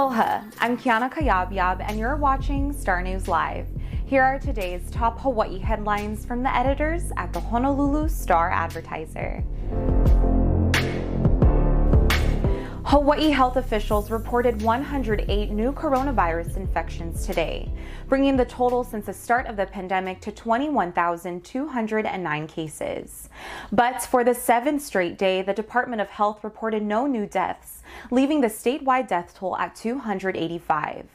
Aloha, I'm Kiana Kayabyab, and you're watching Star News Live. Here are today's top Hawaii headlines from the editors at the Honolulu Star Advertiser. Hawaii health officials reported 108 new coronavirus infections today, bringing the total since the start of the pandemic to 21,209 cases. But for the seventh straight day, the Department of Health reported no new deaths, leaving the statewide death toll at 285.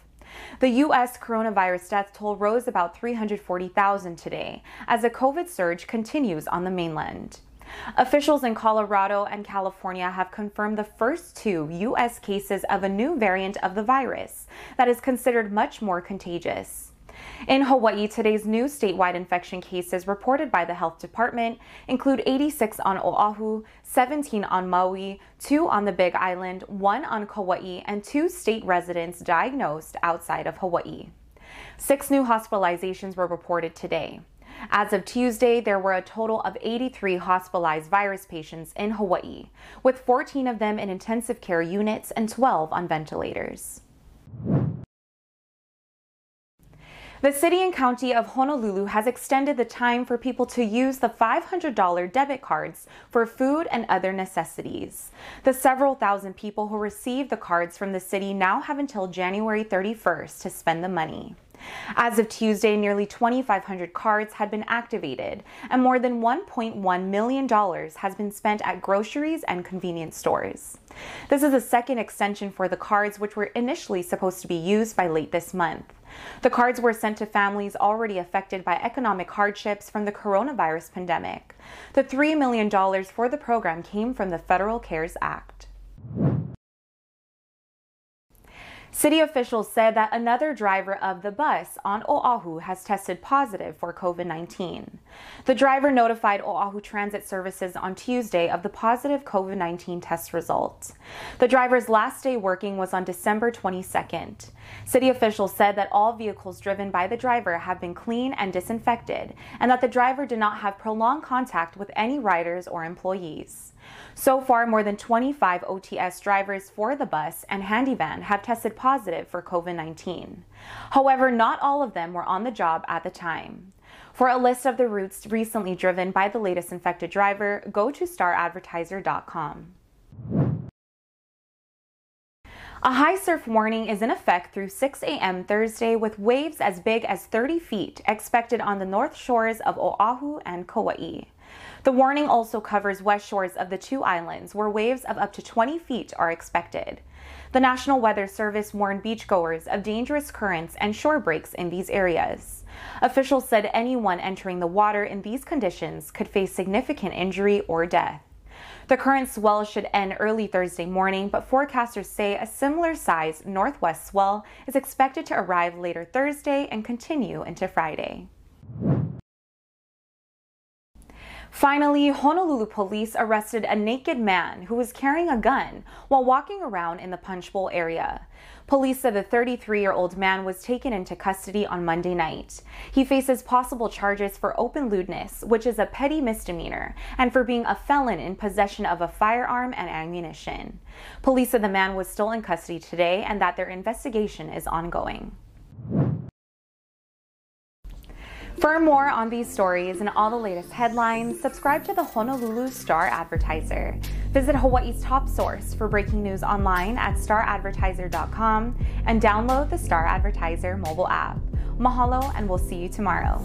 The U.S. coronavirus death toll rose about 340,000 today as the COVID surge continues on the mainland. Officials in Colorado and California have confirmed the first two U.S. cases of a new variant of the virus that is considered much more contagious. In Hawaii, today's new statewide infection cases reported by the health department include 86 on Oahu, 17 on Maui, 2 on the Big Island, 1 on Kauai, and 2 state residents diagnosed outside of Hawaii. Six new hospitalizations were reported today. As of Tuesday, there were a total of 83 hospitalized virus patients in Hawaii, with 14 of them in intensive care units and 12 on ventilators. The city and county of Honolulu has extended the time for people to use the $500 debit cards for food and other necessities. The several thousand people who received the cards from the city now have until January 31st to spend the money. As of Tuesday, nearly 2,500 cards had been activated, and more than $1.1 million has been spent at groceries and convenience stores. This is a second extension for the cards, which were initially supposed to be used by late this month. The cards were sent to families already affected by economic hardships from the coronavirus pandemic. The $3 million for the program came from the Federal CARES Act. City officials said that another driver of the bus on Oahu has tested positive for COVID 19. The driver notified Oahu Transit Services on Tuesday of the positive COVID 19 test result. The driver's last day working was on December 22nd. City officials said that all vehicles driven by the driver have been clean and disinfected, and that the driver did not have prolonged contact with any riders or employees. So far, more than 25 OTS drivers for the bus and Handi-Van have tested positive for COVID 19. However, not all of them were on the job at the time. For a list of the routes recently driven by the latest infected driver, go to staradvertiser.com. A high surf warning is in effect through 6 a.m. Thursday with waves as big as 30 feet expected on the north shores of Oahu and Kauai. The warning also covers west shores of the two islands where waves of up to 20 feet are expected. The National Weather Service warned beachgoers of dangerous currents and shore breaks in these areas. Officials said anyone entering the water in these conditions could face significant injury or death. The current swell should end early Thursday morning, but forecasters say a similar size northwest swell is expected to arrive later Thursday and continue into Friday. Finally, Honolulu police arrested a naked man who was carrying a gun while walking around in the Punchbowl area. Police said the 33 year old man was taken into custody on Monday night. He faces possible charges for open lewdness, which is a petty misdemeanor, and for being a felon in possession of a firearm and ammunition. Police said the man was still in custody today and that their investigation is ongoing. For more on these stories and all the latest headlines, subscribe to the Honolulu Star Advertiser. Visit Hawaii's top source for breaking news online at staradvertiser.com and download the Star Advertiser mobile app. Mahalo, and we'll see you tomorrow.